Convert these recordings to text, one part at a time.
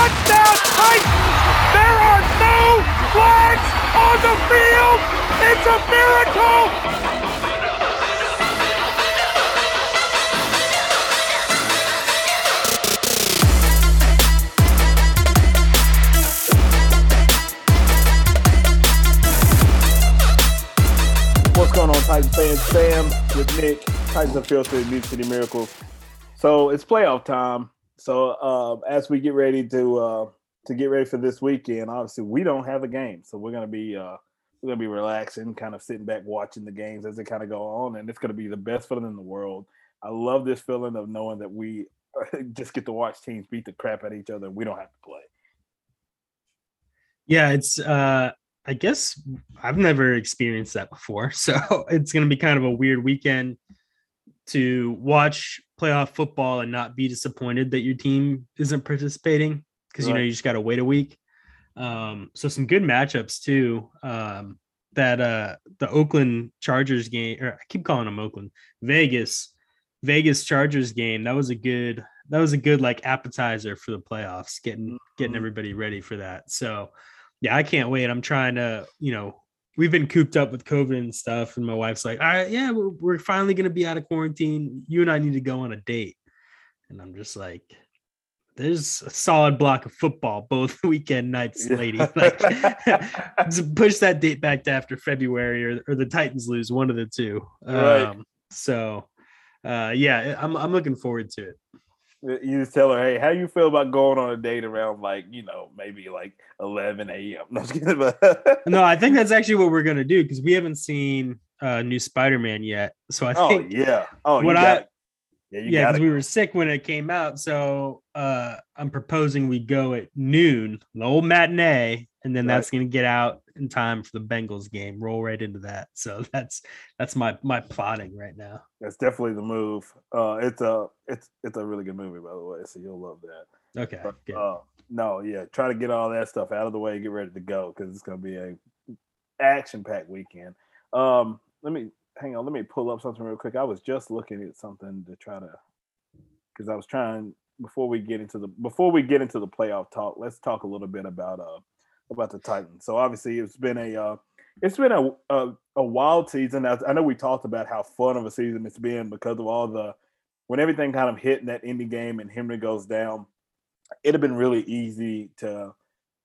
Touchdown Titans! There are no flags on the field! It's a miracle! What's going on, Titans fans? Sam with Nick, Titans of Unfiltered, Music City Miracles. So it's playoff time. So uh, as we get ready to uh, to get ready for this weekend, obviously we don't have a game, so we're gonna be uh, we're gonna be relaxing, kind of sitting back watching the games as they kind of go on, and it's gonna be the best feeling in the world. I love this feeling of knowing that we just get to watch teams beat the crap out of each other, and we don't have to play. Yeah, it's uh I guess I've never experienced that before. So it's going to be kind of a weird weekend to watch playoff football and not be disappointed that your team isn't participating because you know you just got to wait a week. Um, so some good matchups too. Um, that uh the Oakland Chargers game, or I keep calling them Oakland, Vegas, Vegas Chargers game. That was a good that was a good like appetizer for the playoffs, getting getting Mhm. everybody ready for that. So yeah, I can't wait. I'm trying to, you know, we've been cooped up with COVID and stuff, and my wife's like, "All right, yeah, we're, we're finally gonna be out of quarantine. You and I need to go on a date." And I'm just like, "There's a solid block of football both weekend nights, lady. Like, push that date back to after February, or or the Titans lose one of the two. Right. Um, so, uh, yeah, I'm I'm looking forward to it. You just tell her, hey, how you feel about going on a date around like, you know, maybe like 11 a.m. No, I'm just kidding, but- No, I think that's actually what we're gonna do because we haven't seen uh new Spider-Man yet. So I oh think yeah. Oh, what you I got yeah, yeah, because we were sick when it came out. So uh I'm proposing we go at noon, the old matinee, and then Right. that's gonna get out in time for the Bengals game. Roll right into that. So that's that's my my plotting right now. That's definitely the move. Uh, it's a it's it's a really good movie, by the way. So you'll love that. Okay. But, uh, no, yeah, try to get all that stuff out of the way, get ready to go because it's gonna be a action packed weekend. Um, let me hang on. Let me pull up something real quick. I was just looking at something to try to because I was trying before we get into the before we get into the playoff talk. Let's talk a little bit about uh about the Titans. So obviously it's been a uh, it's been a, a a wild season. I, I know we talked about how fun of a season it's been because of all the when everything kind of hit in that Indy game and Henry goes down. It'd have been really easy to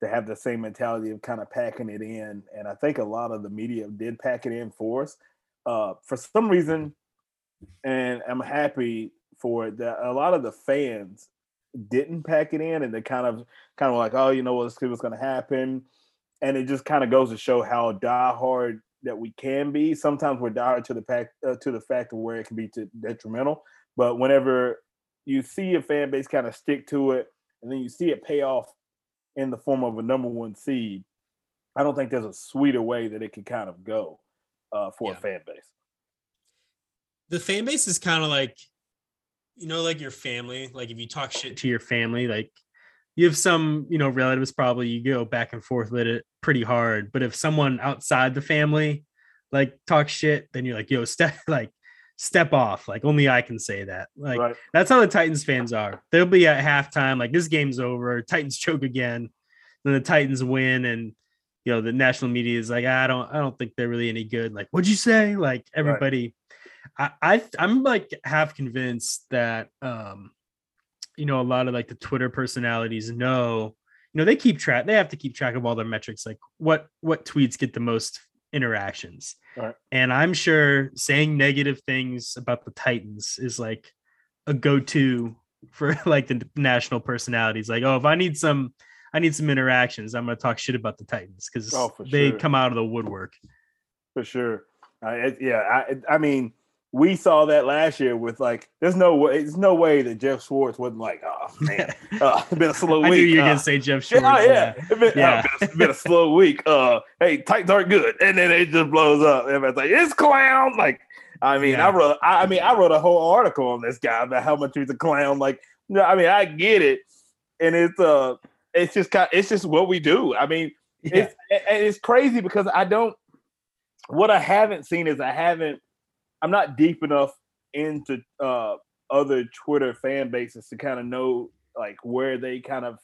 to have the same mentality of kind of packing it in, and I think a lot of the media did pack it in for us. Uh, for some reason, and I'm happy for it that a lot of the fans didn't pack it in, and they kind of kind of like, oh, you know let's see what's going to happen, and it just kind of goes to show how diehard that we can be. Sometimes we're diehard to the fact uh, to the fact of where it can be to detrimental, but whenever you see a fan base kind of stick to it, and then you see it pay off in the form of a number one seed, I don't think there's a sweeter way that it could kind of go uh, for a fan base. the fan base is kind of like you know like your family like if you talk shit to your family like you have some you know relatives probably you go back and forth with it pretty hard but if someone outside the family like talks shit then you're like yo step like step off like only i can say that like right? that's how the titans fans are they'll be at halftime like this game's over titans choke again then the titans win and you know the national media is like i don't i don't think they're really any good like what'd you say like everybody I, I i'm like half convinced that um you know a lot of like the twitter personalities know you know they keep track they have to keep track of all their metrics like what what tweets get the most interactions Right. and i'm sure saying negative things about the titans is like a go-to for like the national personalities like oh if i need some i need some interactions i'm going to talk shit about the titans because Oh, they sure. come out of the woodwork For sure. I, it- yeah, I, I mean, we saw that last year with like, there's no way, there's no way that Geoff Schwartz wasn't like, oh man, uh, it's been a slow i week. knew you were uh, to say Geoff Schwartz, yeah, yeah, It's been, Yeah. uh, been, it's been a slow week. Uh, hey, Titans aren't good, and then it just blows up. Everybody's like, "It's clown!" Like, I mean, Yeah. I wrote, I, I mean, I wrote a whole article on this guy about how much he's a clown. Like, no, I mean, I get it, and it's uh, it's just kind, it's just what we do. I mean, Yeah. it's it's crazy because I don't. What I haven't seen is I haven't. I'm not deep enough into uh other Twitter fan bases to kind of know like where they kind of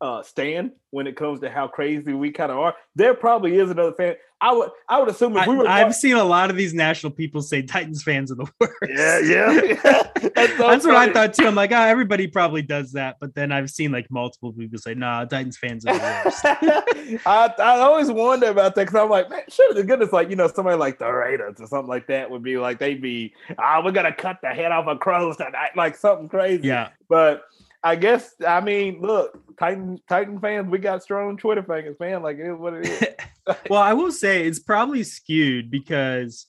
uh stand when it comes to how crazy we kind of are. There probably is another fan. I would I would assume if I, we were I've seen a lot of these national people say Titans fans are the worst. yeah, yeah. That's, so That's what I thought too. I'm like, ah, everybody probably does that, but then I've seen like multiple people say, "Nah, Titans fans are the worst." I, I always wonder about that because I'm like, man, sure to goodness, like you know, somebody like the Raiders or something like that would be like they'd be, ah, we're gonna cut the head off a crow tonight, like something crazy. yeah, But I guess I mean, look, Titan Titan fans, we got strong Twitter fans, man. Like it is what it is. well, I will say it's probably skewed because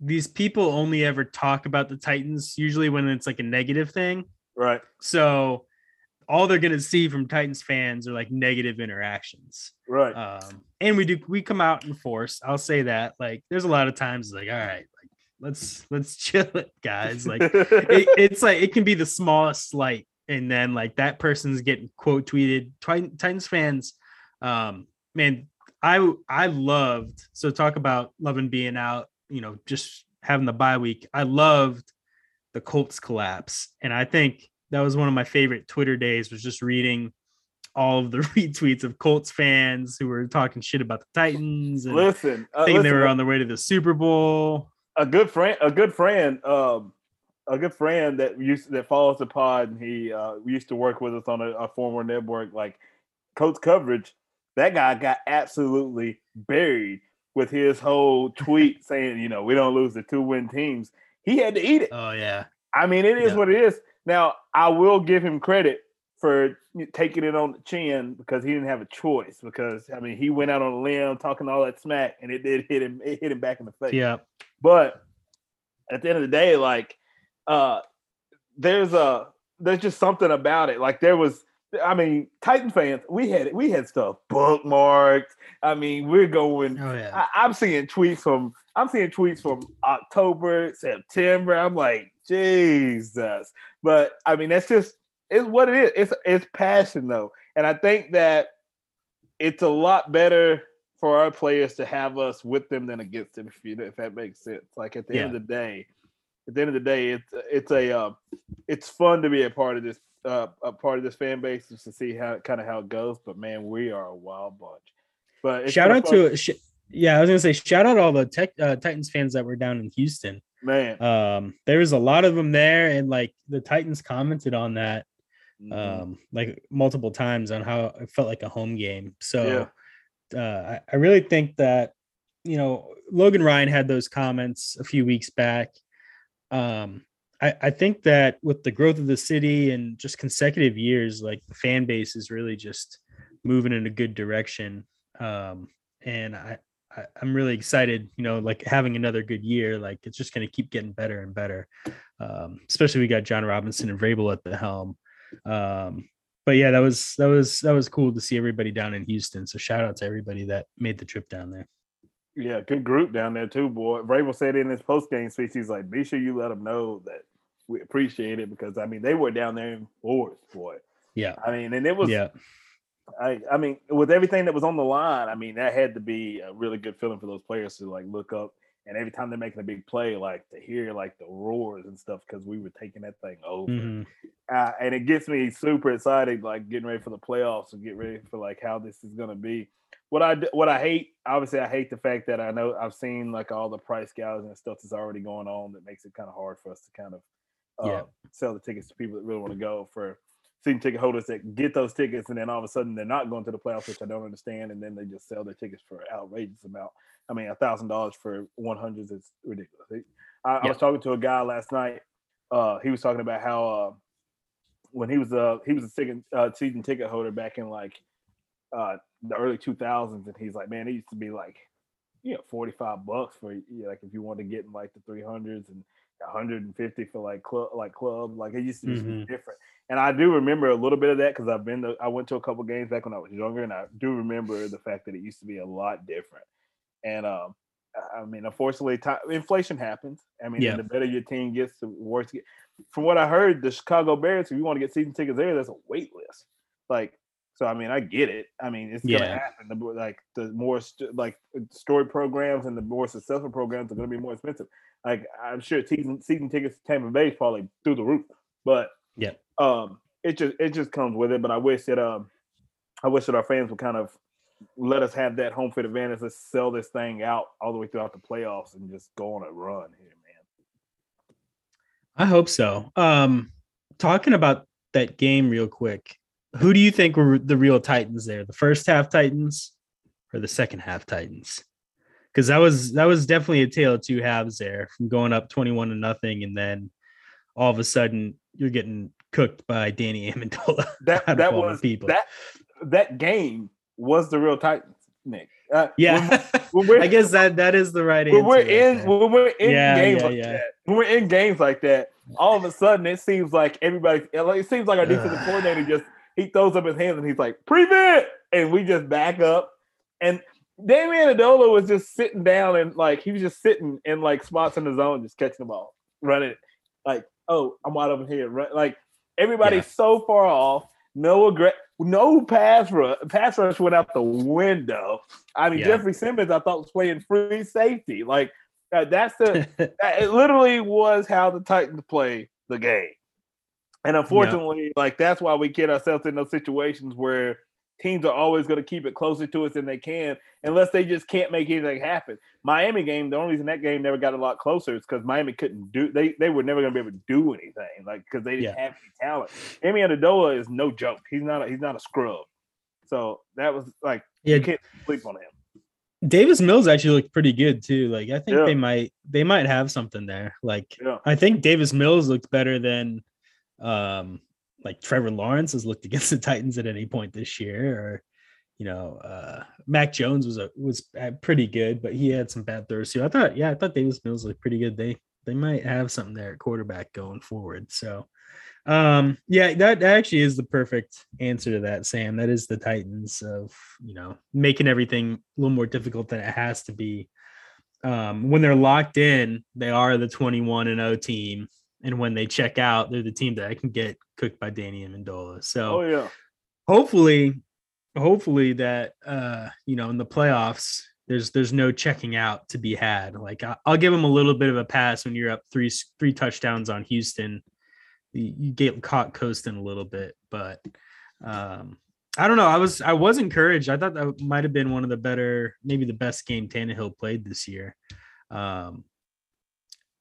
these people only ever talk about the Titans usually when it's like a negative thing. right, So all they're gonna see from Titans fans are like negative interactions. right. Um, and we do we come out in force. I'll say that. Like, there's a lot of times like, all right, like let's let's chill it, guys. Like it, it's like it can be the smallest slight, and then like that person's getting quote tweeted. Titans fans, um, man, I I loved. So talk about loving being out. You know, just having the bye week. I loved the Colts collapse, and I think that was one of my favorite Twitter days. Was just reading all of the retweets of Colts fans who were talking shit about the Titans and listen, uh, thinking they were on their way to the Super Bowl. a good friend, a good friend, um, a good friend that used that follows the pod, and he uh, used to work with us on a, a former network, like coach coverage. That guy got absolutely buried with his whole tweet saying, you know, we don't lose the two win teams. He had to eat it. Oh yeah. I mean, it is Yeah. what it is. Now, I will give him credit for taking it on the chin because he didn't have a choice. Because I mean, he went out on a limb talking all that smack, and it did hit him. It hit him back in the face. Yeah. But at the end of the day, like uh there's a there's just something about it. Like there was I mean, Titan fans, we had we had stuff bookmarked. I mean, we're going Oh yeah. I, I'm seeing tweets from I'm seeing tweets from October, September. I'm like, Jesus. But I mean, that's just it's what it is. It's it's passion though. And I think that it's a lot better for our players to have us with them than against them, if you if that makes sense. Like at the end of the day, at the end of the day, it's it's a uh, it's fun to be a part of this uh, a part of this fan base just to see how kind of how it goes. But man, we are a wild bunch. But shout out fun- to sh- yeah, I was gonna say shout out all the tech uh, Titans fans that were down in Houston. man. Um, there was a lot of them there, and like the Titans commented on that Mhm. um like multiple times on how it felt like a home game. So uh I, I really think that you know Logan Ryan had those comments a few weeks back. Um I, I think that with the growth of the city and just consecutive years, like the fan base is really just moving in a good direction. Um and I, I I'm really excited, you know, like having another good year. Like it's just going to keep getting better and better. Um, especially we got Jon Robinson and Vrabel at the helm. Um, but yeah, that was that was that was cool to see everybody down in Houston. So shout out to everybody that made the trip down there. Yeah, good group down there too, boy. Vrabel said in his post game speech, he's like, "Be sure you let them know that we appreciate it because I mean they were down there in force, boy. Yeah, I mean, and it was, yeah, I, I mean, with everything that was on the line, I mean that had to be a really good feeling for those players to like look up and every time they're making a big play, like to hear like the roars and stuff because we were taking that thing over. Mhm. uh, and it gets me super excited, like getting ready for the playoffs and get ready for like how this is gonna be. What I what I hate, obviously, I hate the fact that I know I've seen like all the price gouging and stuff that's already going on that makes it kind of hard for us to kind of uh, Yeah. sell the tickets to people that really want to go for season ticket holders that get those tickets and then all of a sudden they're not going to the playoffs, which I don't understand, and then they just sell their tickets for an outrageous amount. I mean, a thousand dollars for one hundreds is ridiculous. I, I was talking to a guy last night. Uh, he was talking about how uh, when he was uh he was a season uh, season ticket holder back in like uh the early 2000s and he's like man it used to be like you know 45 bucks for you know, like if you wanted to get in like the 300s and 150 for like club like club like it used to be different. And i do remember a little bit of that because i've been to i went to a couple games back when i was younger and i do remember the fact that it used to be a lot different. And um I- mean unfortunately ti inflation happens. I mean Yeah. the better your team gets the worse get. From what I heard, the Chicago Bears, if you want to get season tickets there, there's a wait list. Like, so I mean, I get it. I mean, it's gonna Yeah. happen. The, more- like the more st- like story programs and the more successful programs are gonna be more expensive. Like I'm sure season season tickets to Tampa Bay is probably through the roof, but Yeah. um, it just it just comes with it. But I wish that um, I wish that our fans would kind of let us have that home field advantage. Let's sell this thing out all the way throughout the playoffs and just go on a run here, man. I hope so. Um, talking about that game real quick, who do you think were the real Titans there? The first half Titans or the second half Titans? Because that was that was definitely a tale of two halves there, from going up twenty-one to nothing, and then all of a sudden you're getting cooked by Danny Amendola. That that was people. that that game was the real Titans, Nick. Uh, yeah, when we're- I guess that that is the right answer. when we're in when we're in Yeah, games yeah, like yeah. that, when we're in games like that, all of a sudden it seems like everybody it seems like our defensive coordinator just he throws up his hands and he's like prevent and we just back up and Damian Adola was just sitting down and like he was just sitting in like spots in the zone just catching the ball running like oh I'm wide open here run. like everybody's so far off no aggre- no pass rush pass rush went out the window I mean Yeah. Jeffery Simmons I thought was playing free safety like uh, that's the that- it literally was how the Titans play the game. And unfortunately, like that's why we get ourselves in those situations where teams are always going to keep it closer to us than they can, unless they just can't make anything happen. Miami game, the only reason that game never got a lot closer is because Miami couldn't do they they were never going to be able to do anything, like because they didn't Yeah. have any talent. Amy Amendola is no joke. He's not a, he's not a scrub. So that was like yeah, you can't sleep on him. Davis Mills actually looked pretty good too. Like I think Yeah. they might they might have something there. Like Yeah. I think Davis Mills looked better than um like Trevor Lawrence has looked against the Titans at any point this year or you know uh Mac Jones was a was pretty good but he had some bad throws too. I thought yeah, I thought Davis Mills looked pretty good. They they might have something there at quarterback going forward. So um yeah, that, that actually is the perfect answer to that, Sam. That is the Titans of you know making everything a little more difficult than it has to be. Um, when they're locked in, they are the 21 and 0 team. And when they check out, they're the team that I can get cooked by Danny Amendola. So Oh yeah. hopefully, hopefully that uh, you know, in the playoffs, there's there's no checking out to be had. Like I, I'll give them a little bit of a pass when you're up three three touchdowns on Houston. You, you get caught coasting a little bit, but um, I don't know. I was I was encouraged. I thought that might have been one of the better, maybe the best game Tannehill played this year. Um,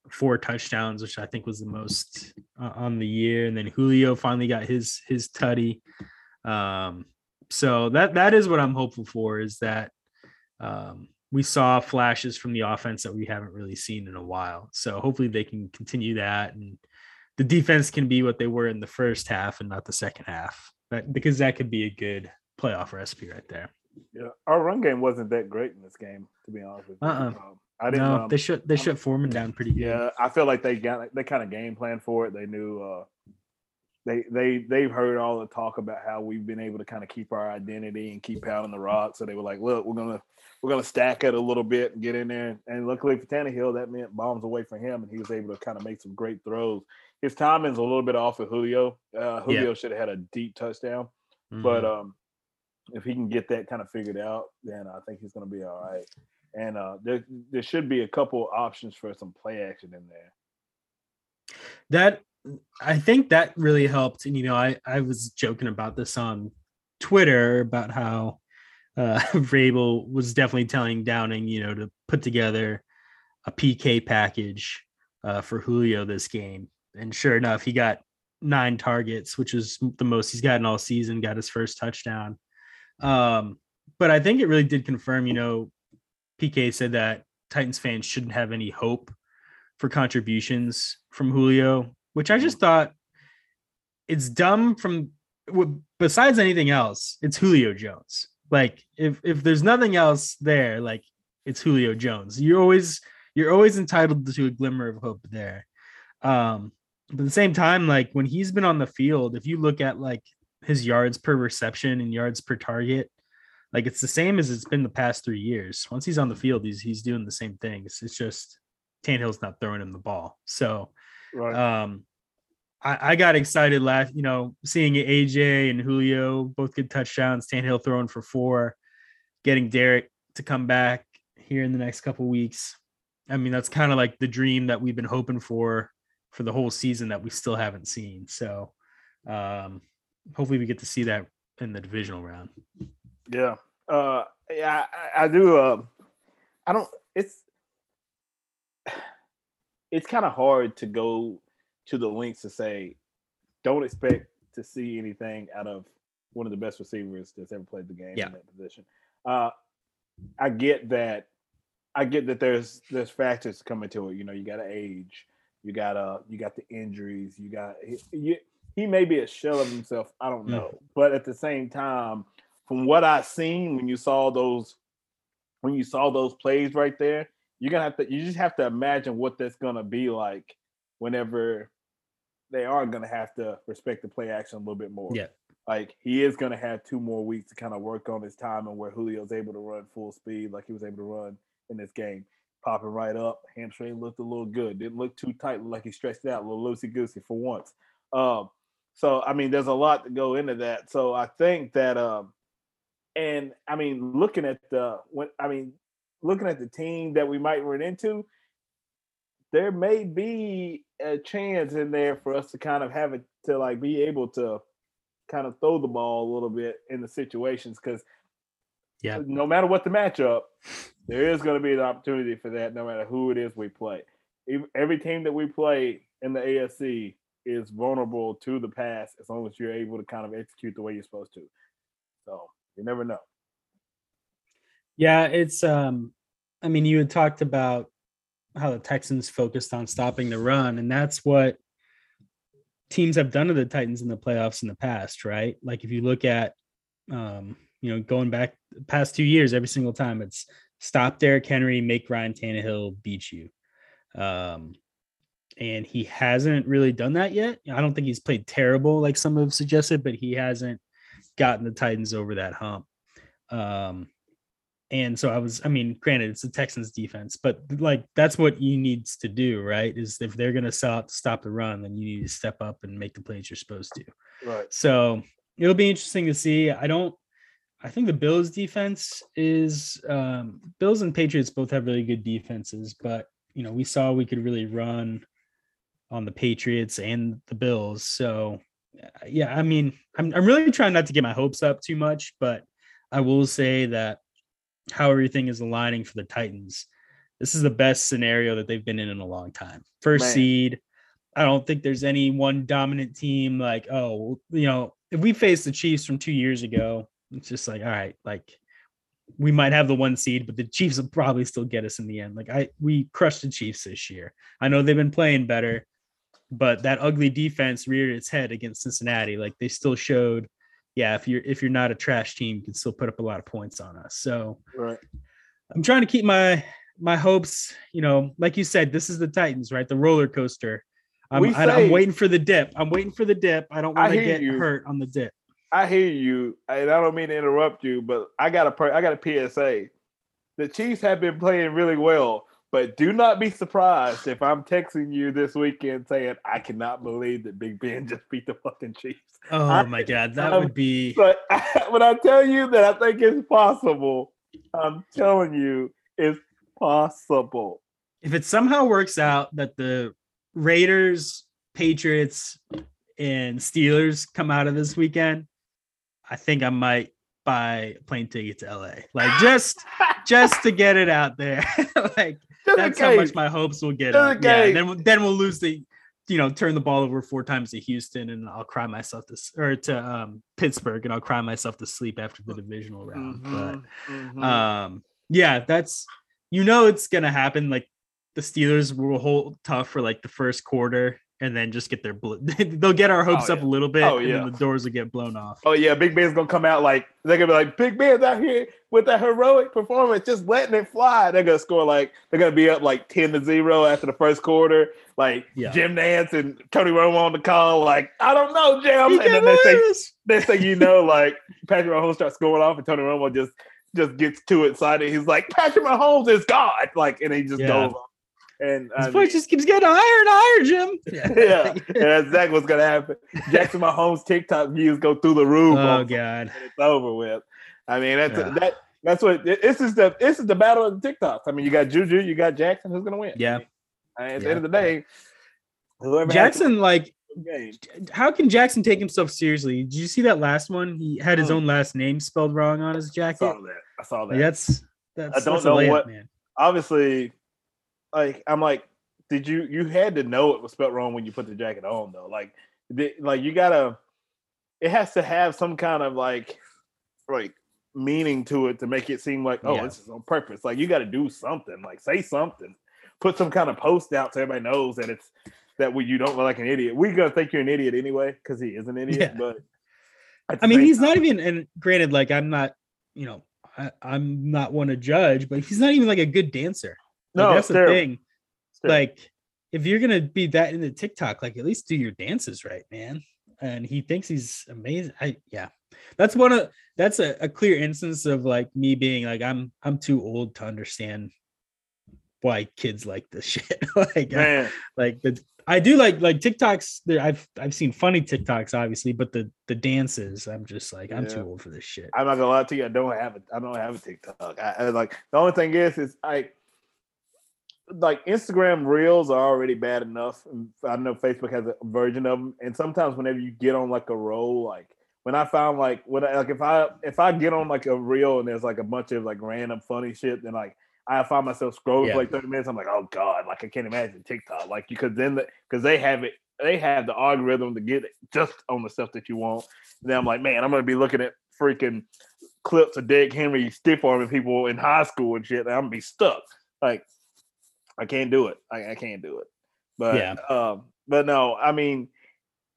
four touchdowns, which I think was the most uh, on the year, and then Julio finally got his his tutty. Um, so that that is what I'm hopeful for is that um, we saw flashes from the offense that we haven't really seen in a while. So hopefully they can continue that and the defense can be what they were in the first half and not the second half. But because that could be a good playoff recipe right there. Yeah, our run game wasn't that great in this game, to be honest with you. Uh-uh. Um, I didn't. No, um, they shut they shut Foreman down pretty good. yeah, I feel like they got they kind of game plan for it. They knew uh, they they they've heard all the talk about how we've been able to kind of keep our identity and keep pounding the rock. So they were like, look, we're gonna we're gonna stack it a little bit and get in there. And luckily for Tannehill, that meant bombs away from him, and he was able to kind of make some great throws. His timing's a little bit off with Julio. Uh, Julio should have had a deep touchdown. But Mhm. um, if he can get that kind of figured out, then I think he's going to be all right. And uh, there there should be a couple options for some play action in there. that I think that really helped. And you know, I I was joking about this on Twitter about how uh Vrabel was definitely telling Downing, you know, to put together a PK package uh for Julio this game. And sure enough, he got nine targets, which is the most he's gotten all season, got his first touchdown. Um, but I think it really did confirm, you know, PK said that Titans fans shouldn't have any hope for contributions from Julio, which I just thought it's dumb from besides anything else, it's Julio Jones. Like if if there's nothing else there, like it's Julio Jones. You're always you're always entitled to a glimmer of hope there. Um, but at the same time, like when he's been on the field, if you look at like his yards per reception and yards per target, like it's the same as it's been the past three years. Once he's on the field, he's he's doing the same things. It's just Tannehill's not throwing him the ball. So Right. um I, I got excited last, you know, seeing AJ and Julio both get touchdowns, Tannehill throwing for four, getting Derrick to come back here in the next couple weeks. I mean, that's kind of like the dream that we've been hoping for for the whole season that we still haven't seen. So um hopefully we get to see that in the divisional round. Yeah. Uh yeah, I, I do uh I don't it's it's kind of hard to go to the links to say don't expect to see anything out of one of the best receivers that's ever played the game Yeah. in that position. Uh I get that I get that there's there's factors coming to it. You know, you got to age, you got uh you got the injuries, you got he, you, he may be a shell of himself. I don't Mm. know, but at the same time, from what I've seen when you saw those when you saw those plays right there, you're gonna have to you just have to imagine what that's gonna be like whenever they are gonna have to respect the play action a little bit more. Yeah. Like he is gonna have two more weeks to kind of work on his time and where Julio's able to run full speed like he was able to run in this game. Popping right up, hamstring looked a little good. Didn't look too tight, like he stretched it out, a little loosey goosey for once. Um, so I mean, there's a lot to go into that. So I think that, um, and I mean, looking at the when I mean, looking at the team that we might run into, there may be a chance in there for us to kind of have it to like be able to kind of throw the ball a little bit in the situations because Yeah. no matter what the matchup, there is going to be an opportunity for that no matter who it is we play. Every team that we play in the AFC is vulnerable to the pass as long as you're able to kind of execute the way you're supposed to. So you never know. Yeah, it's um I mean you had talked about how the Texans focused on stopping the run and that's what teams have done to the Titans in the playoffs in the past, right? Like if you look at um you know going back past 2 years every single time it's stop Derrick Henry, make Ryan Tannehill beat you. Um and he hasn't really done that yet. I don't think he's played terrible like some have suggested, but he hasn't gotten the Titans over that hump. Um and so I was, I mean, granted, it's the Texans defense, but like that's what you needs to do, right? Is if they're gonna stop stop the run, then you need to step up and make the plays you're supposed to. Right. So it'll be interesting to see. I don't I think the Bills defense is um Bills and Patriots both have really good defenses, but you know, we saw we could really run on the Patriots and the Bills. So Uh, yeah, I mean, I'm I'm really trying not to get my hopes up too much, but I will say that how everything is aligning for the Titans. This is the best scenario that they've been in in a long time. First Man. seed. I don't think there's any one dominant team like, oh, you know, if we face the Chiefs from two years ago, it's just like, all right, like we might have the one seed, but the Chiefs will probably still get us in the end. Like I we crushed the Chiefs this year. I know they've been playing better, but that ugly defense reared its head against Cincinnati. Like they still showed, yeah, if you're if you're not a trash team, you can still put up a lot of points on us. So Right. I'm trying to keep my my hopes, you know, like you said, this is the Titans, right? The roller coaster. I'm, We I, am waiting for the dip. I'm waiting for the dip. I don't want to get you. hurt on the dip. I hear you, and I don't mean to interrupt you, but I got a I got a PSA. The Chiefs have been playing really well, but do not be surprised if I'm texting you this weekend saying I cannot believe that Big Ben just beat the fucking Chiefs. Oh I- my god, that um, would be But when I tell you that I think it's possible, I'm telling you it's possible. if it somehow works out that the Raiders, Patriots, and Steelers come out of this weekend, I think I might buy a plane ticket to LA. Like just just to get it out there. like that's how much my hopes will get up. Yeah, case. then we'll- then we'll lose the you know turn the ball over four times to Houston and I'll cry myself to or to um, Pittsburgh and I'll cry myself to sleep after the divisional round. But Mhm, mhm. um yeah that's you know it's gonna happen like the steelers will hold tough for like the first quarter and then just get their bl- they'll get our hopes Oh, up yeah. a little bit Oh, and yeah. then the doors will get blown off Oh yeah, Big Ben's gonna come out like they're gonna be like Big Ben's out here with that heroic performance, just letting it fly. They're gonna score like they're gonna be up like ten to zero after the first quarter. Like Yeah. Jim Nantz and Tony Romo on the call, like I don't know, Jim. He And then they say next thing you know, like Patrick Mahomes starts going off, and Tony Romo just just gets too excited. He's like, Patrick Mahomes is God, like, and he just Yeah. goes. on. And I His voice mean, just keeps getting higher and higher, Jim. yeah, yeah, that's exactly what's gonna happen. Jackson Mahomes TikTok views go through the roof. Oh on god. and it's over with. I mean, that's Yeah. that. That's what this is. The this is the battle of the TikToks. I mean, you got Juju, you got Jackson. Who's gonna win? Yeah. I mean, at the end of the day, whoever has- Jackson, like game. How can Jackson take himself seriously? Did you see that last one? He had his own last name spelled wrong on his jacket. I saw that. I saw that. Like, that's that's don't that's a know layup, what- man. Obviously, like I'm like, did you you had to know it was spelled wrong when you put the jacket on though? Like, the, like you gotta. It has to have some kind of like, like meaning to it to make it seem like, oh, Yeah. this is on purpose. Like you got to do something. Like say something. Put some kind of post out so everybody knows that it's that we, you don't look like an idiot. We're gonna think you're an idiot anyway because he is an idiot. Yeah. But I mean, he's time- not even. And granted, like I'm not, you know, I, I'm not one to judge, but he's not even like a good dancer. Like, No, that's the terrible. thing. Like, if you're gonna be that into TikTok, like at least do your dances right, man. And he thinks he's amazing. I yeah, that's one of that's a, a clear instance of like me being like I'm I'm too old to understand why kids like this shit. like uh, I- like the I do like like TikToks. There, I've I've seen funny TikToks, obviously, but the the dances, I'm just like I'm too old for this shit. I'm not gonna lie to you. I don't have it. I don't have a TikTok. I, I like the only thing is, is I like Instagram Reels are already bad enough. I know Facebook has a version of them, and sometimes whenever you get on like a roll, like when I found like when I, like if I if I get on like a reel and there's like a bunch of like random funny shit, then like I find myself scrolling Yeah. for like 30 minutes. I'm like, oh god, like I can't imagine TikTok, like because then because they have it, they have the algorithm to get it just on the stuff that you want. And then I'm like, man, I'm gonna be looking at freaking clips of Dick Henry stiff arming people in high school and shit. And I'm gonna be stuck. Like, I can't do it. I, I can't do it. But Yeah. um, but no, I mean,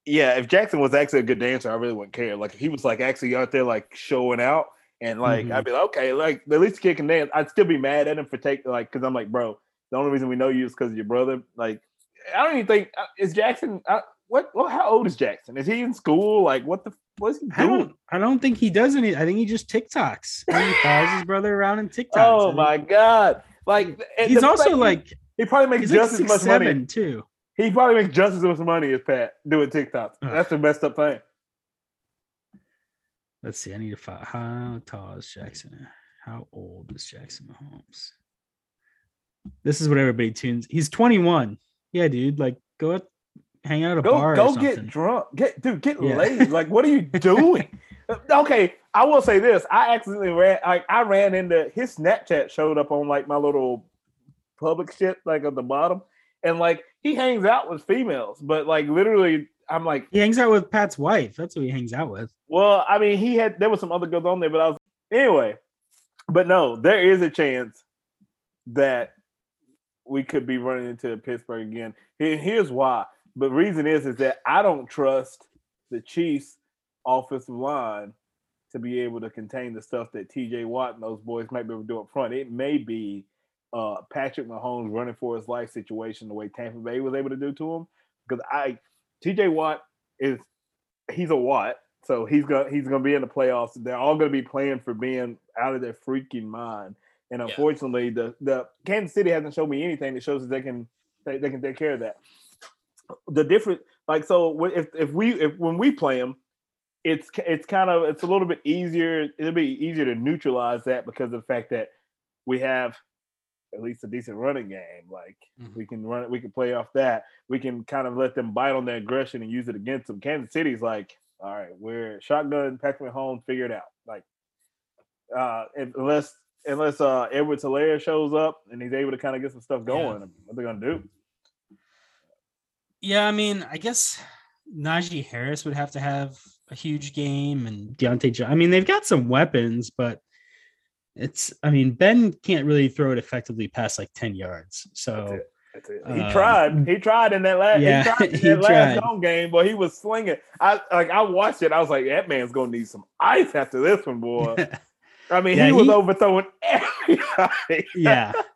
yeah, if Jackson was actually a good dancer, I really wouldn't care. Like if he was like actually out there like showing out and like Mhm. I'd be like, okay, like at least kid can dance. I'd still be mad at him for taking like because I'm like, bro, the only reason we know you is because of your brother. Like, I don't even think uh, is Jackson. Uh, what? Well, how old is Jackson? Is he in school? Like, what the? What's he I doing? don't I don't think he does any. I think he just TikToks. He follows his brother around in TikToks. Oh my god! Like He's also like he probably makes like just as much money. too. He probably makes just as much money as Pat doing TikTok. Ugh. That's the messed up thing. Let's see. I need to find how tall is Jackson? How old is Jackson Mahomes? This is what everybody tunes. He's 21. Yeah, dude. Like, go out, hang out at a Go bar. or go get drunk. Get dude, get Yeah. laid. Like, what are you doing? okay, I will say this. I accidentally ran I, I ran into his Snapchat showed up on like my little public shit, like at the bottom. And like he hangs out with females, but like literally I'm like, He hangs out with Pat's wife. That's who he hangs out with. well, I mean, he had there was some other girls on there, but I was anyway. But no, there is a chance that we could be running into Pittsburgh again. Here's why. But reason is is that I don't trust the Chiefs offensive line to be able to contain the stuff that TJ Watt and those boys might be able to do up front. It may be uh, Patrick Mahomes running for his life situation the way Tampa Bay was able to do to him. Because I TJ Watt is he's a Watt, so he's gonna he's gonna be in the playoffs. They're all gonna be playing for being out of their freaking mind. And Yeah. unfortunately, the the Kansas City hasn't shown me anything that shows that they can they, they can take care of that. The different like so if if we if when we play them, it's it's kind of it's a little bit easier. It'll be easier to neutralize that because of the fact that we have at least a decent running game. Like Mhm. we can run we can play off that. We can kind of let them bite on their aggression and use it against them. Kansas City's like, all right, we're shotgun, Patrick Mahomes, figure it out. Like, uh, unless unless uh Edward Helaire shows up and he's able to kind of get some stuff going, what they're gonna do? Yeah, I mean, I guess Najee Harris would have to have a huge game and Diontae John. I mean, they've got some weapons, but it's I mean, Ben can't really throw it effectively past like 10 yards. So it. That's it. He Um, tried. He tried in that last. yeah, he tried in that last tried. home game, but he was slinging. I like. I watched it. I was like, that man's gonna need some ice after this one, boy. I mean, Yeah, he was he- overthrowing everybody. yeah.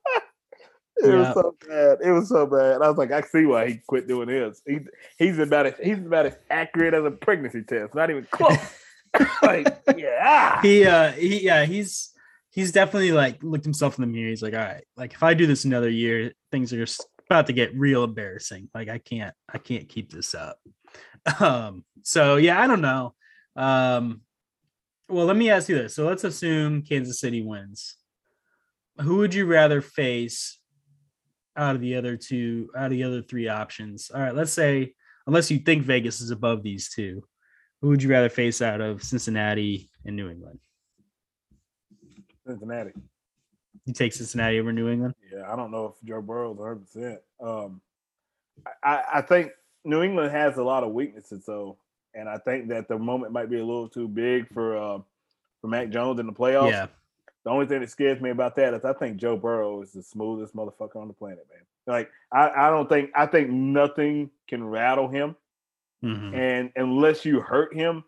It was so bad. It was so bad. I was like, I see why he quit doing his. He, he's about as he's about as accurate as a pregnancy test. Not even close. like, yeah. He uh he yeah, he's he's definitely like looked himself in the mirror. He's like, all right, like if I do this another year, things are just about to get real embarrassing. Like I can't I can't keep this up. Um so yeah, I don't know. Um well, let me ask you this. So let's assume Kansas City wins. Who would you rather face out of the other two, out of the other three options? All right, let's say unless you think Vegas is above these two, who would you rather face out of Cincinnati and New England? Cincinnati. You take Cincinnati over New England? Yeah, I don't know if Joe Burrow's 100. percent Um, I, I think New England has a lot of weaknesses, though, and I think that the moment might be a little too big for uh, for Mac Jones in the playoffs. Yeah. The only thing that scares me about that is I think Joe Burrow is the smoothest motherfucker on the planet, man. Like I, I don't think I think nothing can rattle him, Mhm. and unless you hurt him,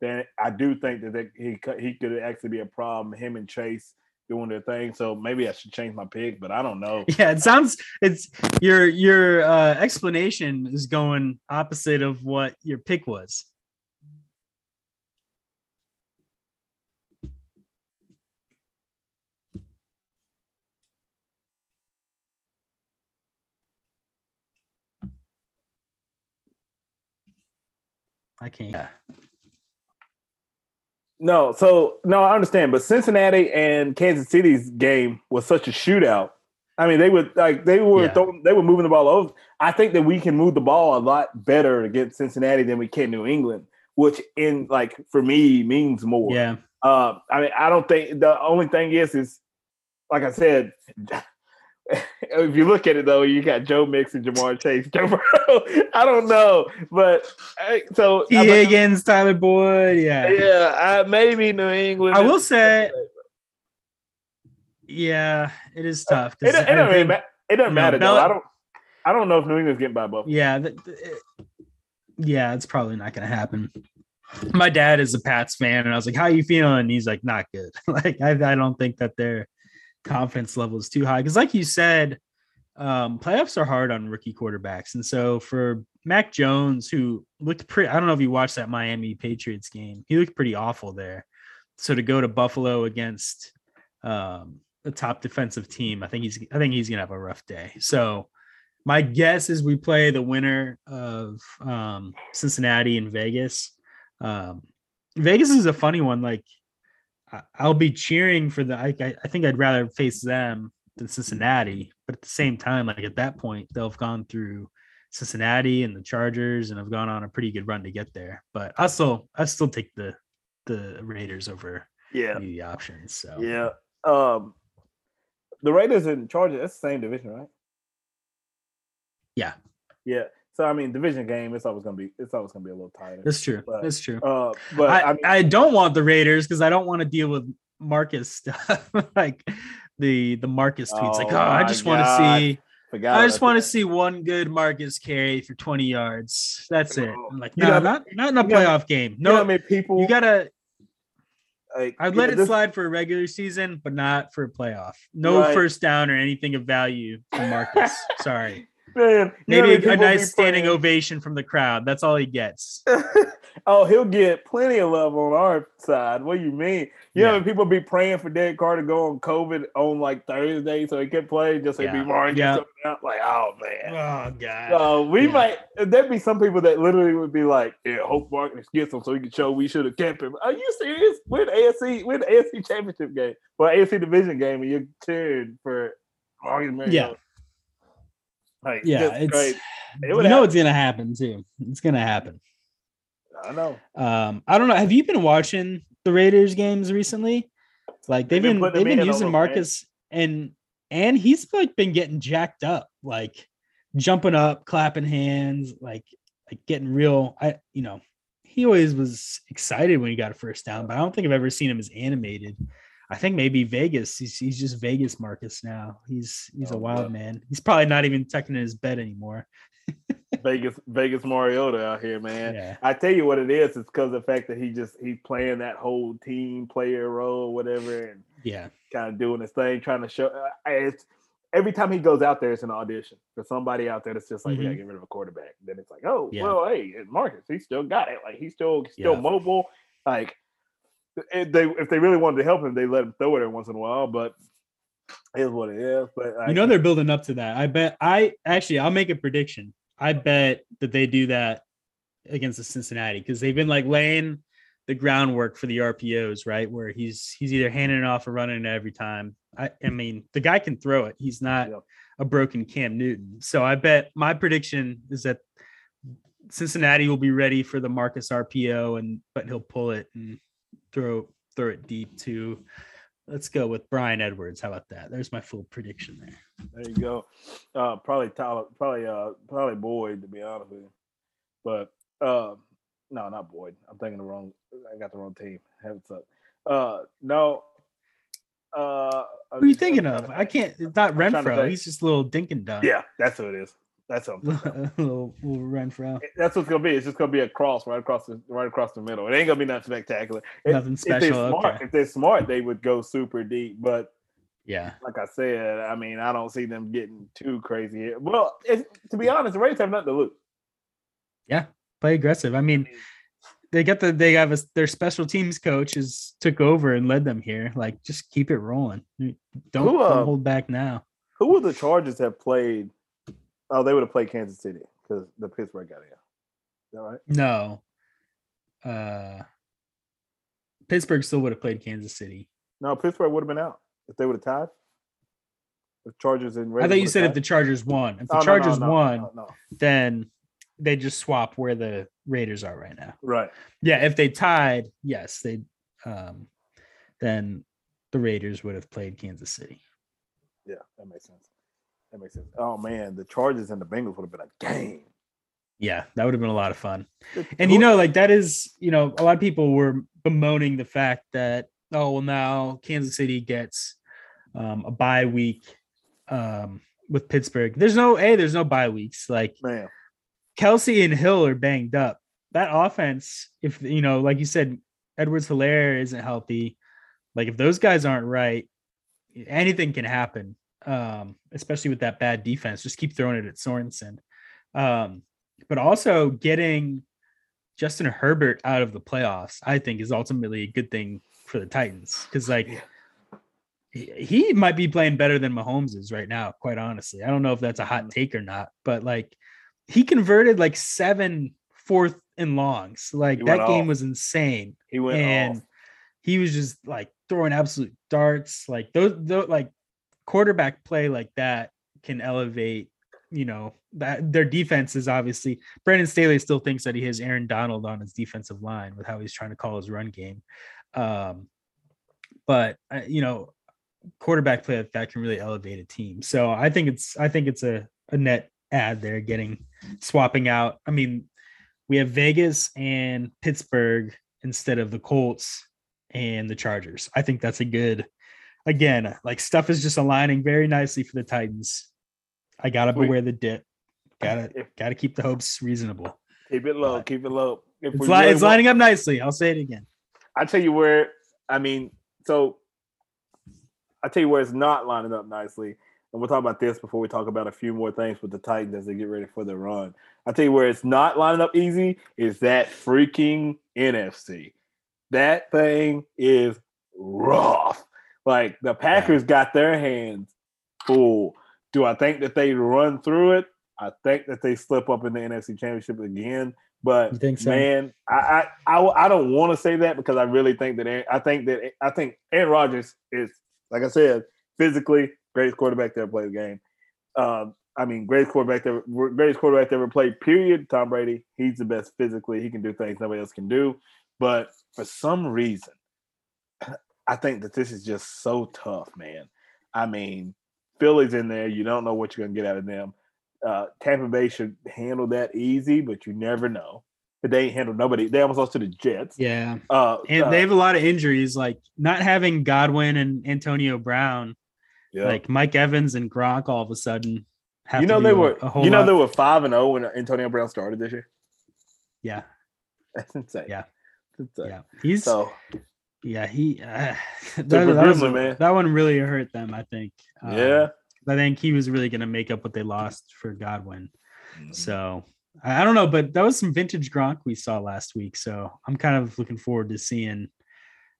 then I do think that they, he could- he could actually be a problem. Him and Chase doing their thing, so maybe I should change my pick, but I don't know. Yeah, it sounds it's your your uh, explanation is going opposite of what your pick was. I can't. Yeah. No, so no, I understand, but Cincinnati and Kansas City's game was such a shootout. I mean, they would like they were Yeah. throwing, they were moving the ball over. I think that we can move the ball a lot better against Cincinnati than we can New England, which in like for me means more. Yeah. Uh, I mean, I don't think the only thing is is like I said. If you look at it though, you got Joe Mix and Ja'Marr Chase. Joe Burrow, I don't know, but uh, so Tee Higgins, Tyler Boyd. Yeah. yeah, I, maybe New England. I will say, yeah, it is tough. It, it, I doesn't think- ma- it doesn't no, matter Bel- though. I don't. I don't know if New England's getting by Buffalo. Yeah, th- th- it- yeah, it's probably not going to happen. My dad is a Pats fan, and I was like, "How you feeling?" And he's like, "Not good." like, I, I don't think that their confidence level is too high because, like you said, um, playoffs are hard on rookie quarterbacks, and so for Mac Jones, who looked pretty, I don't know if you watched that Miami Patriots game, he looked pretty awful there. So to go to Buffalo against um, a top defensive team, I think he's, I think he's gonna have a rough day. So my guess is we play the winner of um, Cincinnati and Vegas. Um, Vegas is a funny one. Like I'll be cheering for the. I, I think I'd rather face them than Cincinnati, but at the same time, like at that point, they'll have gone through Cincinnati and the Chargers and have gone on a pretty good run to get there. But I still I still take the the Raiders over Yeah, the options. So yeah. Um, the Raiders and Chargers. That's the same division, right? Yeah. Yeah. So I mean, division game. It's always gonna be. It's always gonna be a little tighter. that's true. But- That's true. Uh, but I, I, mean, I don't want the Raiders because I don't want to deal with Marcus stuff like the the Marcus tweets. like, Oh oh, I just want to see, forgot I just want to see one good Marcus carry for twenty yards. That's it. Oh, I'm like, you no, know- not not in a you know- playoff game. You know No, how many people? you gotta. like, I'd let it this- slide for a regular season, but not for a playoff. No Right. first down or anything of value from Marcus. Sorry. Man, know Maybe a, a nice standing ovation from the crowd. That's all he gets. oh, he'll get plenty of love on our side. What do you mean? You know, Yeah. when people be praying for Derek Carr to go on COVID on like Thursday so he can play just so Yeah. be more Yeah. out. Like, oh man. Oh God. Uh, we Yeah. might there'd be some people that literally would be like, Yeah, hope Marcus gets him so he can show we should have kept him. Are you serious? We're the AFC, we're the AFC championship game. Well, AFC division game and you're cheering for Marcus Mariota. Like, yeah, it's crazy. It you know happen. it's gonna happen too. It's gonna happen. I know. Um, I don't know. Have you been watching the Raiders games recently? Like they've They've been they've been using man. Marcus and and he's like been getting jacked up, like jumping up, clapping hands, like like getting real. I you know he always was excited when he got a first down, but I don't think I've ever seen him as animated. I think maybe Vegas. He's, he's just Vegas Marcus now. He's he's a Oh, wild yeah. man. He's probably not even tucking in his bed anymore. Vegas Vegas Mariota out here, man. Yeah. I tell you what it is, it's because of the fact that he just he's playing that whole team player role, whatever, and Yeah. kind of doing his thing, trying to show. Uh, it's every time he goes out there, it's an audition for somebody out there that's just like, we gotta Mhm. get rid of a quarterback. Then it's like, oh, Yeah. well, hey, Marcus, he still got it. Like he's still he's still Yeah. mobile. Like if they if they really wanted to help him, they let him throw it every once in a while. But it is what it is. But You know they're building up to that. I bet I actually I'll make a prediction. I bet that they do that against the Cincinnati because they've been like laying the groundwork for the RPOs, right? Where he's he's either handing it off or running it every time. I, I mean, the guy can throw it. He's not Yep. a broken Cam Newton. So I bet my prediction is that Cincinnati will be ready for the Marcus RPO, and but he'll pull it and throw throw it deep too. Let's go with Bryan Edwards. How about that? There's my full prediction there. There you go. Uh, probably Tyler, probably uh, probably Boyd to be honest with you. But uh, no, not Boyd. I'm thinking the wrong. I got the wrong team. Heads up. Uh, no. Uh, Who are you thinking of? I can't. It's not to Renfrow. He's just a little dink and dunk. Yeah, that's who it is. That's what I'm thinking of. little, little Renfrow. That's what's gonna be. It's just gonna be a cross right across the right across the middle. It ain't gonna be nothing spectacular. If- Nothing If they're special. smart, Okay. if they're smart, they would go super deep. But Yeah. like I said, I mean, I don't see them getting too crazy here. Well, to be honest, the Raiders have nothing to lose. Yeah, play aggressive. I mean, they got the they have a, their special teams coach is took over and led them here. Like, just keep it rolling. Don't, Who, uh, don't hold back now. Who would the Chargers have played? Oh, they would have played Kansas City because the Pittsburgh got in. Is that right? No. Uh Pittsburgh still would have played Kansas City. No, Pittsburgh would have been out if they would have tied. The Chargers and I thought you said if the Chargers won. If the Oh, no, no, Chargers no, won, no, no. then they just swap where the Raiders are right now. right? Yeah, if they tied, yes, they um then the Raiders would have played Kansas City. Yeah, that makes sense. That makes sense. Oh man, the Chargers and the Bengals would have been a game. Yeah, that would have been a lot of fun. And you know, like that is, you know, a lot of people were bemoaning the fact that, oh, well, now Kansas City gets um, a bye week um, with Pittsburgh. There's no, A, there's no bye weeks. Like man, Kelce and Hill are banged up. That offense, if, you know, like you said, Edwards Helaire isn't healthy. Like if those guys aren't right, anything can happen, um, especially with that bad defense. Just keep throwing it at Sorensen. Um, but also getting Justin Herbert out of the playoffs, I think, is ultimately a good thing for the Titans because, like, Yeah. he, he might be playing better than Mahomes is right now. Quite honestly, I don't know if that's a hot Mhm. take or not, but like, he converted like seven fourth and longs. Like that went game off. was insane he went and off. he was just like throwing absolute darts like those, those like quarterback play like that can elevate you know that their defense is obviously brandon staley still thinks that he has aaron donald on his defensive line with how he's trying to call his run game. Um but uh, you know quarterback play like that can really elevate a team. So i think it's i think it's a, a net ad there getting swapping out. I mean we have vegas and pittsburgh instead of the colts and the Chargers. I think that's a good, again, like stuff is just aligning very nicely for the Titans. I gotta Sweet. beware the dip. Gotta If- gotta keep the hopes reasonable. Keep it low. Keep it low. If It's, li- really it's want- lining up nicely. I'll say it again. I tell you where. I mean, so I tell you where it's not lining up nicely, and we'll talk about this before we talk about a few more things with the Titans as they get ready for their run. I tell you where it's not lining up easy is that freaking NFC. That thing is rough. Like the Packers got their hands full. Do I think that they run through it? I think that they slip up in the NFC Championship again. But so? man, I I, I, I don't want to say that because I really think that Aaron- I think that I think Aaron Rodgers is like I said, physically greatest quarterback to ever play the game. Um, I mean, greatest quarterback that ever, greatest quarterback to ever played. Period. Tom Brady. He's the best physically. He can do things nobody else can do. But for some reason, I think that this is just so tough, man. I mean, Philly's in there. You don't know what you're gonna get out of them. Uh, Tampa Bay should handle that easy, but you never know. But they ain't handled nobody. They almost lost to the Jets. Yeah. Uh, And uh, they have a lot of injuries, like not having Godwin and Antonio Brown, yeah. like Mike Evans and Gronk all of a sudden. Have you know they were. You know lot- they were five and zero when Antonio Brown started this year. yeah, That's insane. Yeah. That's insane. yeah. He's So Yeah, he uh, that, that, was- man. that one really hurt them. I think. Um, yeah. I think he was really going to make up what they lost for Godwin. Mm-hmm. So I don't know, but that was some vintage Gronk we saw last week. So I'm kind of looking forward to seeing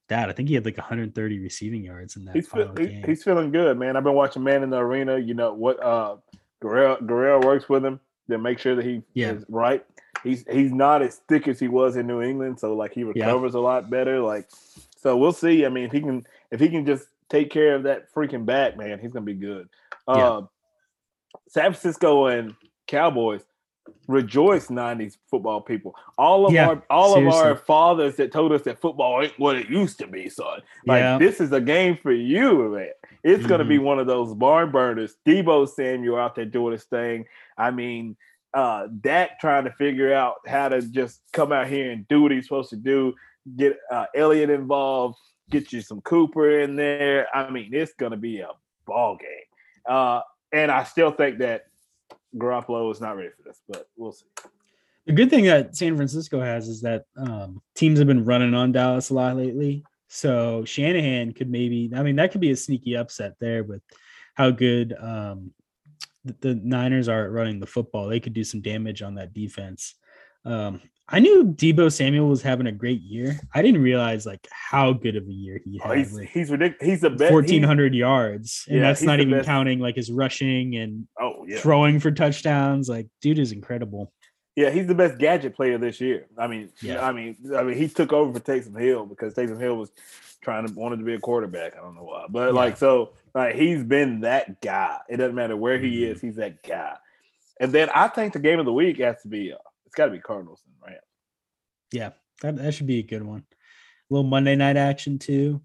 that. I think he had like 130 receiving yards in that he's final feel, game. he's feeling good, man. I've been watching Man in the Arena. You know what? Uh, Guerrero, Guerrero works with him to make sure that he Yeah. is right. He's he's not as thick as he was in New England, so like he Yeah. recovers a lot better. Like, so we'll see. I mean, if he can if he can just take care of that freaking back, man, he's gonna be good. Yeah. Uh, San Francisco and Cowboys. rejoice, '90s football people. All of Yeah, our all of our fathers that told us that football ain't what it used to be, son. Like Yeah. this is a game for you, man. It's gonna Mm-hmm. be one of those barn burners. Deebo Samuel out there doing his thing. I mean, uh Dak trying to figure out how to just come out here and do what he's supposed to do. Get uh, Elliott involved. Get you some Cooper in there. I mean, it's gonna be a ball game. Uh, and I still think that Garoppolo is not ready for this, but we'll see. The good thing that San Francisco has is that um, teams have been running on Dallas a lot lately. So Shanahan could maybe, I mean, that could be a sneaky upset there with how good um, the, the Niners are at running the football. They could do some damage on that defense. Um, I knew Deebo Samuel was having a great year. I didn't realize like how good of a year he Oh, had. he's with he's ridiculous. He's the best. Fourteen hundred yards, and Yeah, that's not even best. counting like his rushing and Oh yeah, throwing for touchdowns. Like, dude is incredible. yeah. He's the best gadget player this year. I mean, Yeah. I mean, I mean, he took over for Taysom Hill because Taysom Hill was trying to wanted to be a quarterback. I don't know why, but Yeah. like so, like he's been that guy. It doesn't matter where he Mhm. is. He's that guy. And then I think the game of the week has to be. Uh, got to be Cardinals and Rams. Yeah, that, that should be a good one. A little Monday night action too.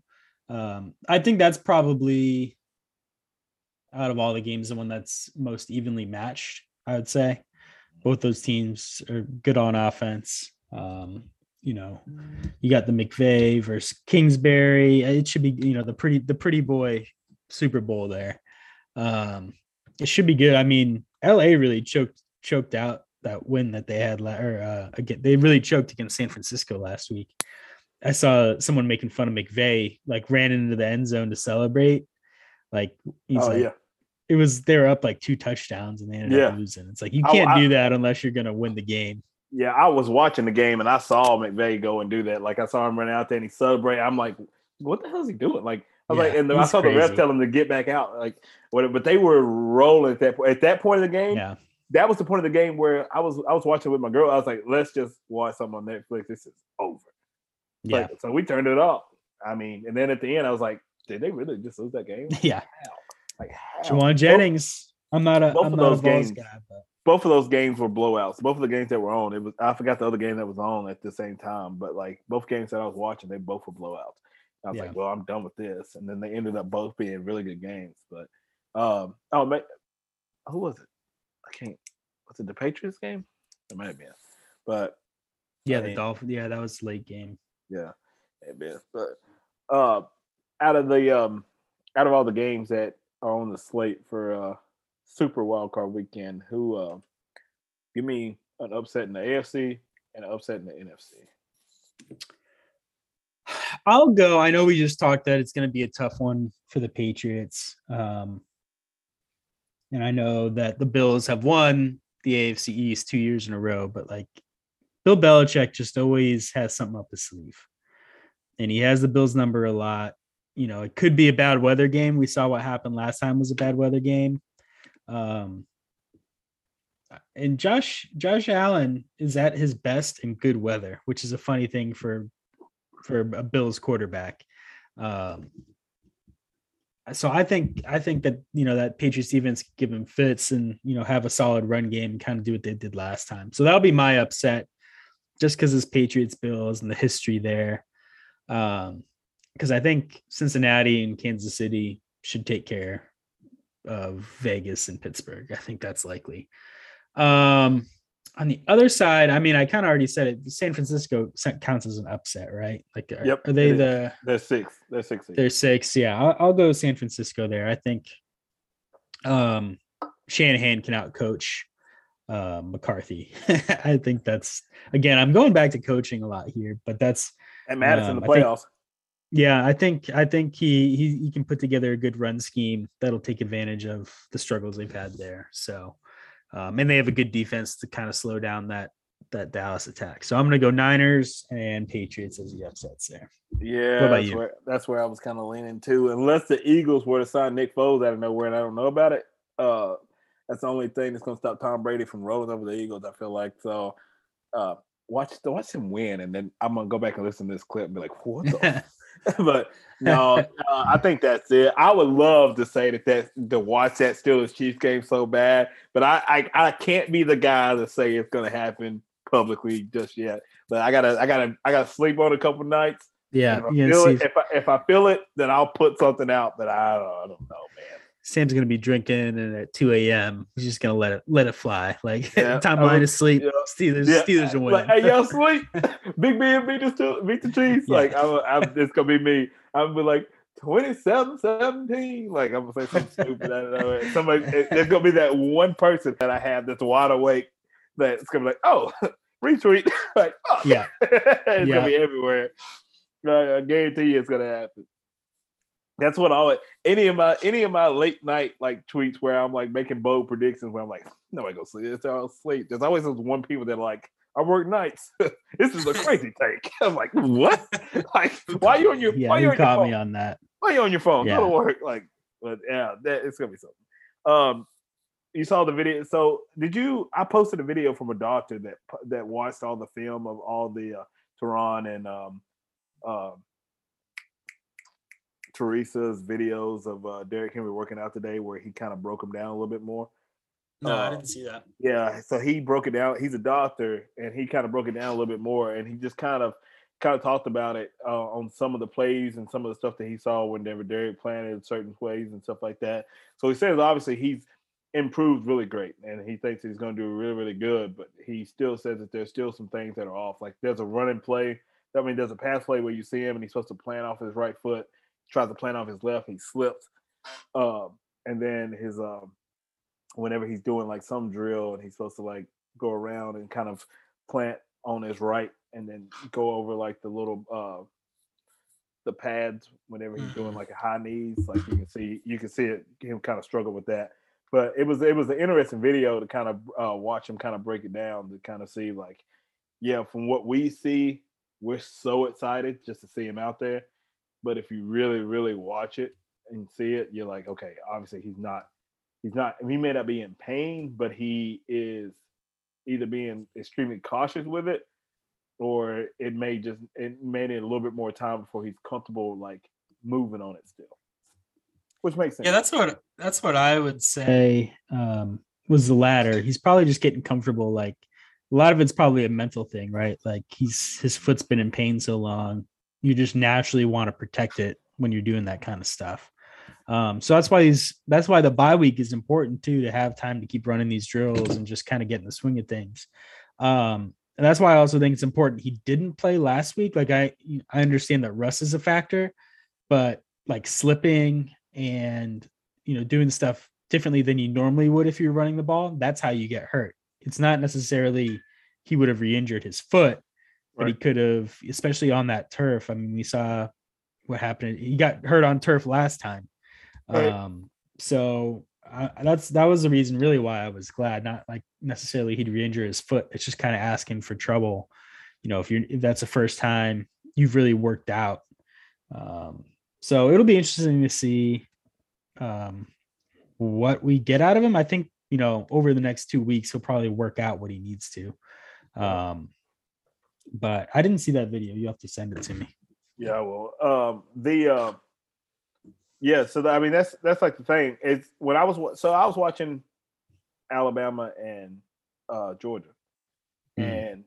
Um, I think that's probably out of all the games, the one that's most evenly matched. I would say both those teams are good on offense. Um, you know, you got the McVay versus Kingsbury. It should be, you know, the pretty the pretty boy Super Bowl there. Um, it should be good. I mean, LA really choked choked out that win that they had la- or uh, again they really choked against San Francisco last week. I saw someone making fun of McVay, like ran into the end zone to celebrate. Like he's oh like, yeah, it was they were up like two touchdowns and they ended up losing. It's like you can't I- do that unless you're gonna win the game. yeah. I was watching the game and I saw McVay go and do that. Like I saw him run out there and he celebrate. I'm like, what the hell is he doing? Like I was like, Yeah, and then I saw the ref tell him to get back out. Like, what? But they were rolling at that point. At that point of the game, Yeah. That was the point of the game where I was I was watching with my girl. I was like, let's just watch something on Netflix. This is over. Yeah. Like, so we turned it off. I mean, and then at the end, I was like, did they really just lose that game? Yeah. Like, how? Jauan Both- Jennings. I'm not a both I'm of not those balls games- guy, but both of those games were blowouts. Both of the games that were on, it was I forgot the other game that was on at the same time, but like both games that I was watching, they both were blowouts. I was Yeah. like, well, I'm done with this. And then they ended up both being really good games. But um, oh man, who was it? I can't. Was it the Patriots game? It might have been, but yeah, I the mean- Dolphins. Yeah, that was late game. yeah, it been. But uh, out of the um, out of all the games that are on the slate for uh Super Wild Card Weekend, who uh, give me an upset in the AFC and an upset in the NFC. I'll go. I know we just talked that it's going to be a tough one for the Patriots. Um, and I know that the Bills have won the AFC East two years in a row, but like Bill Belichick just always has something up his sleeve. And he has the Bills number a lot. You know, it could be a bad weather game. We saw what happened last time was a bad weather game. Um, and Josh Josh Allen is at his best in good weather, which is a funny thing for for a Bills quarterback. Um, so I think I think that you know that Patriots defense give him fits and you know have a solid run game and kind of do what they did last time. So that'll be my upset, just because it's Patriots Bills and the history there. Um, because I think Cincinnati and Kansas City should take care of Vegas and Pittsburgh. I think that's likely. Um, on the other side, I mean, I kind of already said it. San Francisco counts as an upset, right? Like, are, Yep, are they the? They're six. They're six. They're six. Yeah, I'll, I'll go San Francisco there. I think um, Shanahan can outcoach uh, McCarthy. I think that's again. I'm going back to coaching a lot here, but that's and Madison um, the I think- playoffs. yeah. I think I think he he he can put together a good run scheme that'll take advantage of the struggles they've had there. So, um, and they have a good defense to kind of slow down that that Dallas attack. So I'm going to go Niners and Patriots as the upsets there. Yeah, that's where that's where I was kind of leaning to. Unless the Eagles were to sign Nick Foles out of nowhere, and I don't know about it. Uh, that's the only thing that's going to stop Tom Brady from rolling over the Eagles. I feel like so. Uh, watch watch him win, and then I'm gonna go back and listen to this clip and be like, "What the but no, uh, I think that's it. I would love to say that that to watch that Steelers Chiefs game so bad, but I, I I can't be the guy to say it's going to happen publicly just yet. But I gotta I gotta I gotta sleep on a couple nights. Yeah, If I, feel it, if I if I feel it, then I'll put something out. But I don't, I don't know. Sam's gonna be drinking, and at two a.m. he's just gonna let it let it fly. Like Yeah, time line would- is sleep. yeah, Steelers, Yeah, Steelers are Like, hey, y'all sleep. Big Ben beat the beat the Chiefs. Yeah. Like I'm, I'm, it's gonna be me. I'm be like 27, 17. Like I'm gonna say something stupid. I don't know. Somebody, it- there's gonna be that one person that I have that's wide awake. That's gonna be like, oh, retweet. like, oh, yeah, it's gonna be everywhere. I, I guarantee you, it's gonna happen. That's what I any of my any of my late night like tweets where I'm like making bold predictions where I'm like, nobody go sleep. It's all sleep. There's always those one people that are like, I work nights. this is a crazy take. I'm like, what? like, why you on your yeah. why you You on your caught phone? me on that. Why you on your phone? Go to work. Like, but yeah, that it's gonna be something. Um, you saw the video. So did you? I posted a video from a doctor that that watched all the film of all the uh, Tehran and um, uh, Teresa's videos of uh, Derrick Henry working out today, where he kind of broke him down a little bit more. No, I Uh, didn't see that. Yeah, so he broke it down. He's a doctor, and he kind of broke it down a little bit more, and he just kind of kind of talked about it uh, on some of the plays and some of the stuff that he saw when they were Derrick planted in certain ways and stuff like that. So he says obviously he's improved really great, and he thinks he's going to do really really good, but he still says that there's still some things that are off. Like there's a running play. I mean, there's a pass play where you see him and he's supposed to plant off his right foot, tries to plant off his left, he slips, um, and then his um, whenever he's doing like some drill and he's supposed to like go around and kind of plant on his right and then go over like the little uh the pads whenever he's doing Mhm. like a high knees like you can see you can see it him kind of struggle with that but it was it was an interesting video to kind of uh watch him kind of break it down to kind of see like yeah from what we see we're so excited just to see him out there but if you really really watch it and see it you're like okay obviously he's not he's not he may not be in pain but he is either being extremely cautious with it or it may just it may need a little bit more time before he's comfortable like moving on it still which makes sense Yeah, that's what that's what I would say. Say um, was the latter. He's probably just getting comfortable. Like a lot of it's probably a mental thing, right? Like he's his foot's been in pain so long, you just naturally want to protect it when you're doing that kind of stuff. Um, so that's why he's that's why the bye week is important too to have time to keep running these drills and just kind of get in the swing of things. Um, and that's why I also think it's important he didn't play last week. Like I I understand that Russ is a factor, but like slipping and you know doing stuff differently than you normally would if you're running the ball, that's how you get hurt. It's not necessarily he would have re-injured his foot, but he could have, especially on that turf. I mean, we saw what happened. He got hurt on turf last time. Right. Um, so I, that's that was the reason really why I was glad, not like necessarily he'd re-injure his foot. It's just kind of asking for trouble. You know, if you're if that's the first time you've really worked out. Um, so it'll be interesting to see um, what we get out of him. I think you know over the next two weeks he'll probably work out what he needs to. Um, but I didn't see that video. You have to send it to me. Yeah, well, um, the uh, yeah, so the, I mean that's that's like the thing. It's when I was so I was watching Alabama and uh, Georgia, Mhm. and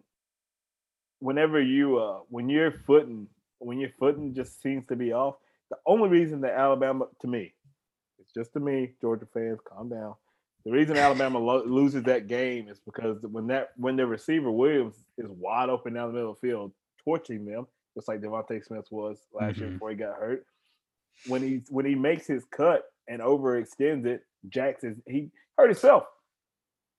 whenever you uh, when your footing when your footing just seems to be off, the only reason that Alabama to me, it's just to me, Georgia fans, calm down. The reason Alabama lo- loses that game is because when that when the receiver Williams is wide open down the middle of the field, torching them, just like DeVonta Smith was last year Mhm. before he got hurt. When he when he makes his cut and overextends it, Jackson he hurt himself.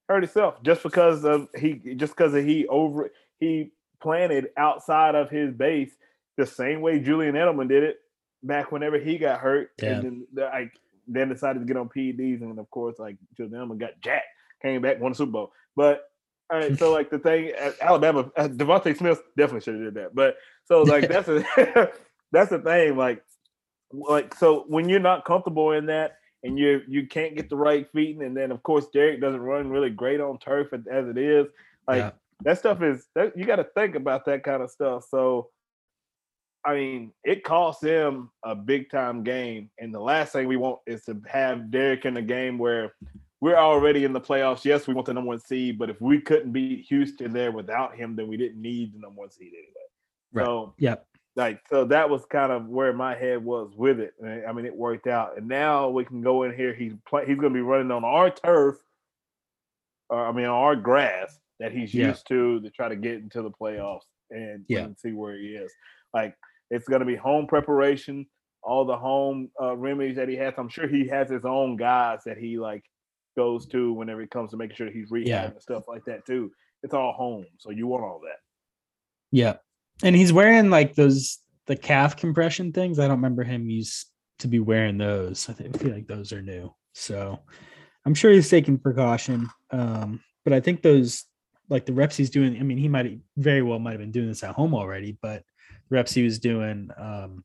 Hurt himself just because of he just because of he over he planted outside of his base the same way Julian Edelman did it back whenever he got hurt. Yeah. And then the- like then decided to get on PEDs and of course like Edelman got jacked, came back, won the Super Bowl. But all right, so like the thing Alabama, uh, DeVonta Smith definitely should have did that. But so like that's a that's the thing. Like like so when you're not comfortable in that and you you can't get the right feet, and then of course Derrick doesn't run really great on turf as as it is. Like Yeah. that stuff is that you got to think about that kind of stuff. So I mean, it costs them a big time game. And the last thing we want is to have Derrick in a game where we're already in the playoffs. Yes, we want the number one seed, but if we couldn't beat Houston there without him, then we didn't need the number one seed anyway. Right. So Yep. like so that was kind of where my head was with it. I mean, it worked out, and now we can go in here. He's play, he's going to be running on our turf, or I mean, on our grass that he's Yeah. used to to try to get into the playoffs and, Yeah. and see where he is. Like it's going to be home preparation, all the home uh, remedies that he has. I'm sure he has his own guys that he like goes to whenever it comes to making sure he's rehabbing Yeah. and stuff like that too. It's all home, so you want all that. Yeah. And he's wearing like those the calf compression things. I don't remember him used to be wearing those. I, think, I feel like those are new. So I'm sure he's taking precaution. Um, but I think those like the reps he's doing, I mean, he might very well might have been doing this at home already, but reps he was doing um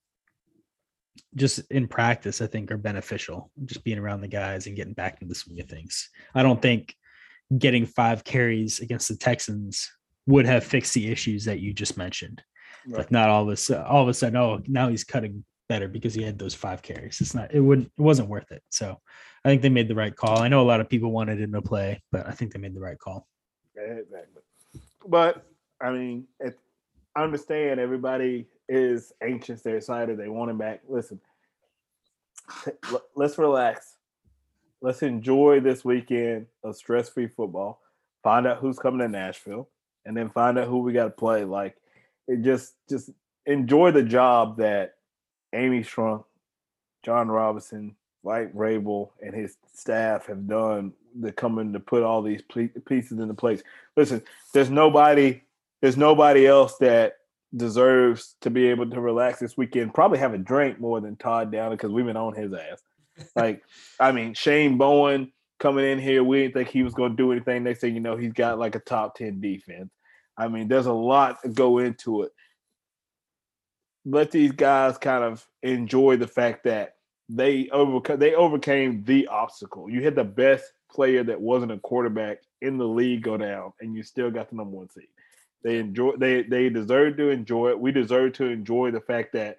just in practice, I think are beneficial. Just being around the guys and getting back into the swing of things. I don't think getting five carries against the Texans would have fixed the issues that you just mentioned. Right. Like not all of a sudden, all of a sudden, oh, now he's cutting better because he had those five carries. It's not, it wouldn't, it wasn't worth it. So I think they made the right call. I know a lot of people wanted him to play, but I think they made the right call. Exactly. But I mean, it, I understand everybody is anxious. They're excited. They want him back. Listen, let's relax. Let's enjoy this weekend of stress-free football. Find out who's coming to Nashville, and then find out who we got to play. Like, it just just enjoy the job that Amy Strunk, Jon Robinson, Mike Vrabel, and his staff have done to come in to put all these pieces into place. Listen, there's nobody, there's nobody else that deserves to be able to relax this weekend. Probably have a drink more than Todd Downing because we've been on his ass. Like, I mean, Shane Bowen coming in here, we didn't think he was going to do anything. Next thing you know, he's got like a top ten defense. I mean, there's a lot to go into it. Let these guys kind of enjoy the fact that they overcome they overcame the obstacle. You had the best player that wasn't a quarterback in the league go down, and you still got the number one seed. They enjoy they they deserve to enjoy it. We deserve to enjoy the fact that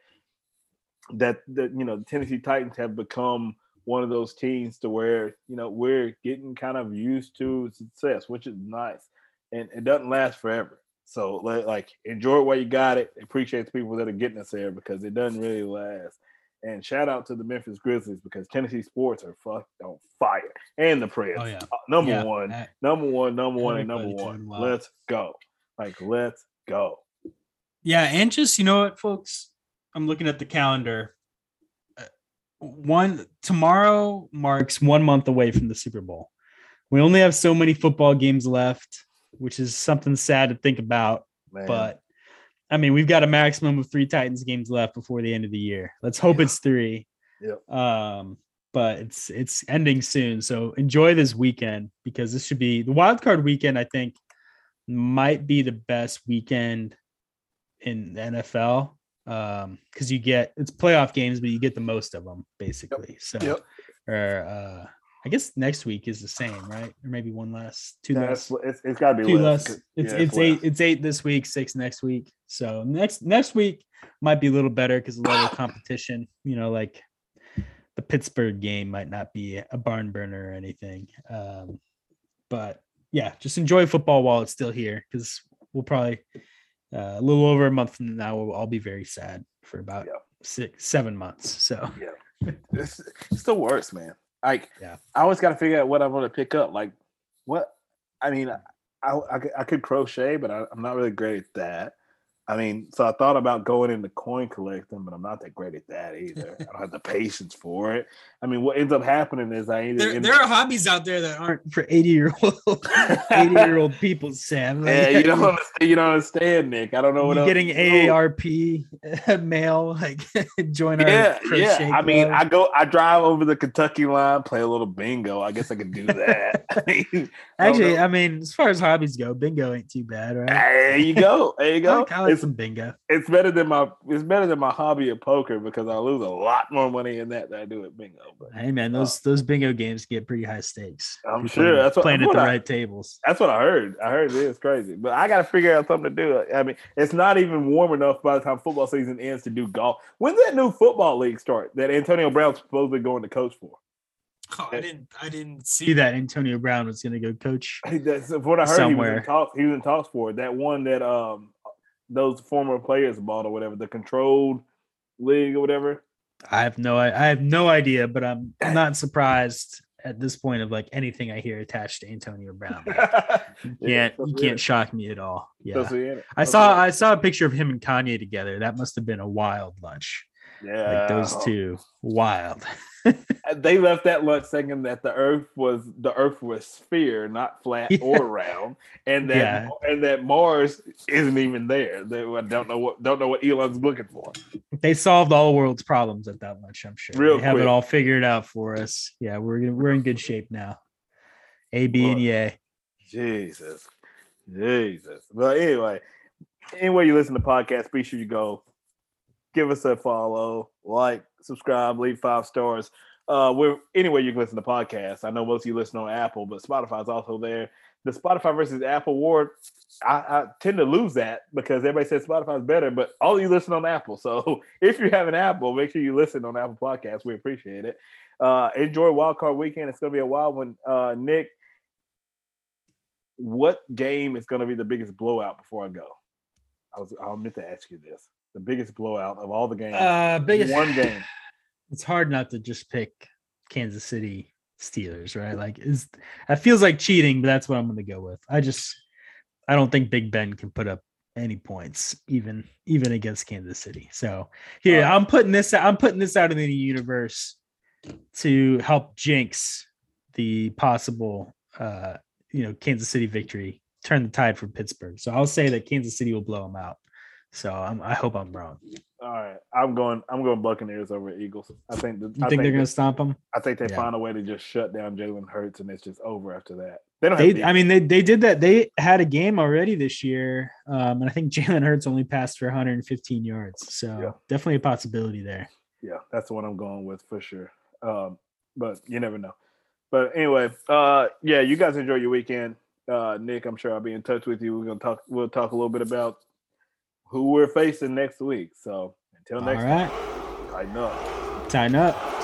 that that you know the Tennessee Titans have become one of those teams to where you know we're getting kind of used to success, which is nice, and it doesn't last forever. So like enjoy it while you got it. Appreciate the people that are getting us there because it doesn't really last. And shout out to the Memphis Grizzlies because Tennessee sports are fucked on fire, and the Preds. Oh, yeah. Uh, number Yeah, one, number one, number one, and number one. Let's go. Like let's go. Yeah, and just you know what, folks, I'm looking at the calendar. Uh, One tomorrow marks one month away from the Super Bowl. We only have so many football games left, which is something sad to think about. Man. But I mean, we've got a maximum of three Titans games left before the end of the year. Let's hope Yeah. it's three. Yep. Um, but it's it's ending soon, so enjoy this weekend because this should be the wild card weekend. I think might be the best weekend in the NFL um because you get it's playoff games but you get the most of them basically so Yep. or uh i guess next week is the same right or maybe one less two less it's, it's, it's got to be two less. less it's yeah, it's eight less. it's eight this week six next week so next next week might be a little better because a lot of competition you know like the pittsburgh game might not be a barn burner or anything um but yeah just enjoy football while it's still here because we'll probably uh, a little over a month from now we'll all be very sad for about Yeah. six seven months so yeah, It's, it's the worst, man. Like, Yeah. I always got to figure out what I want to pick up. Like, what? I mean, I, I, could- I could crochet, but I, I'm not really great at that. I mean, so I thought about going into coin collecting, but I'm not that great at that either. I don't have the patience for it. I mean, what ends up happening is I There, there are hobbies out there that aren't. for 80 year old 80 year old people sam yeah, you don't understand. You don't understand, Nick. I don't know what else getting. AARP uh, mail, like join our Yeah, yeah. crochet I mean. I go, I drive over the Kentucky line, play a little bingo. I guess I could do that. I mean, actually, know. I mean, as far as hobbies go, bingo ain't too bad, right? There you go. There you I go. Like- I like it's some bingo. it's better than my it's better than my hobby of poker because I lose a lot more money in that than I do at bingo. But Hey man, those those bingo games get pretty high stakes. I'm sure, playing- that's what- playing that's at the I- right tables. that's what I heard. I heard it is crazy, but I got to figure out something to do. I mean, it's not even warm enough by the time football season ends to do golf. When's that new football league start that Antonio Brown's supposedly going to coach for? Oh, I didn't. I didn't see See that Antonio Brown was going to go coach. That's what I heard. He was Somewhere. in talks. He was in talks for it. that one that um those former players bought or whatever, the controlled league or whatever. I have no I have no idea, but I'm not surprised at this point of like anything I hear attached to Antonio Brown. You Yeah, can't you can't shock me at all. Yeah. I saw I saw a picture of him and Kanye together. That must have been a wild lunch. Yeah, Like those two, wild. They left that lunch thinking that the Earth was the Earth was sphere, not flat Yeah. or round, and that Yeah. and that Mars isn't even there. They I don't know what don't know what Elon's looking for. They solved all world's problems at that lunch. I'm sure. Real they have quick. it all figured out for us. Yeah, we're we're in good shape now. A B and yay. Jesus, Jesus. But anyway, anywhere you listen to podcasts, be sure you go give us a follow, like, subscribe, leave five stars. Uh, we're anywhere you can listen to podcasts. I know most of you listen on Apple, but Spotify's also there. The Spotify versus Apple war, I, I tend to lose that because everybody says Spotify's better, but all of you listen on Apple. So if you have an Apple, make sure you listen on Apple Podcasts. We appreciate it. Uh, enjoy Wild Card Weekend. It's gonna be a wild one. Uh, Nick, what game is going to be the biggest blowout before I go? I was I meant to ask you this. The biggest blowout of all the games. Uh, biggest one game. It's hard not to just pick Kansas City Steelers, right? Like, is that feels like cheating, but that's what I'm going to go with. I just I don't think Big Ben can put up any points, even even against Kansas City. So here Uh, I'm putting this I'm putting this out in the universe to help jinx the possible uh you know Kansas City victory, turn the tide for Pittsburgh. So I'll say that Kansas City will blow them out. So I'm, I hope I'm wrong. All right, I'm going. I'm going Buccaneers over Eagles. I think. The, You I think, they're going to stomp them? I think they Yeah. find a way to just shut down Jalen Hurts, and it's just over after that. They don't. Have They, I mean, they, they did that. They had a game already this year, um, and I think Jalen Hurts only passed for 115 yards. So Yeah. definitely a possibility there. yeah, that's the one I'm going with for sure. Um, but you never know. But anyway, uh, yeah, you guys enjoy your weekend. Uh, Nick, I'm sure I'll be in touch with you. We're gonna talk. We'll talk a little bit about who we're facing next week. So until next right, time, tighten up. tighten up.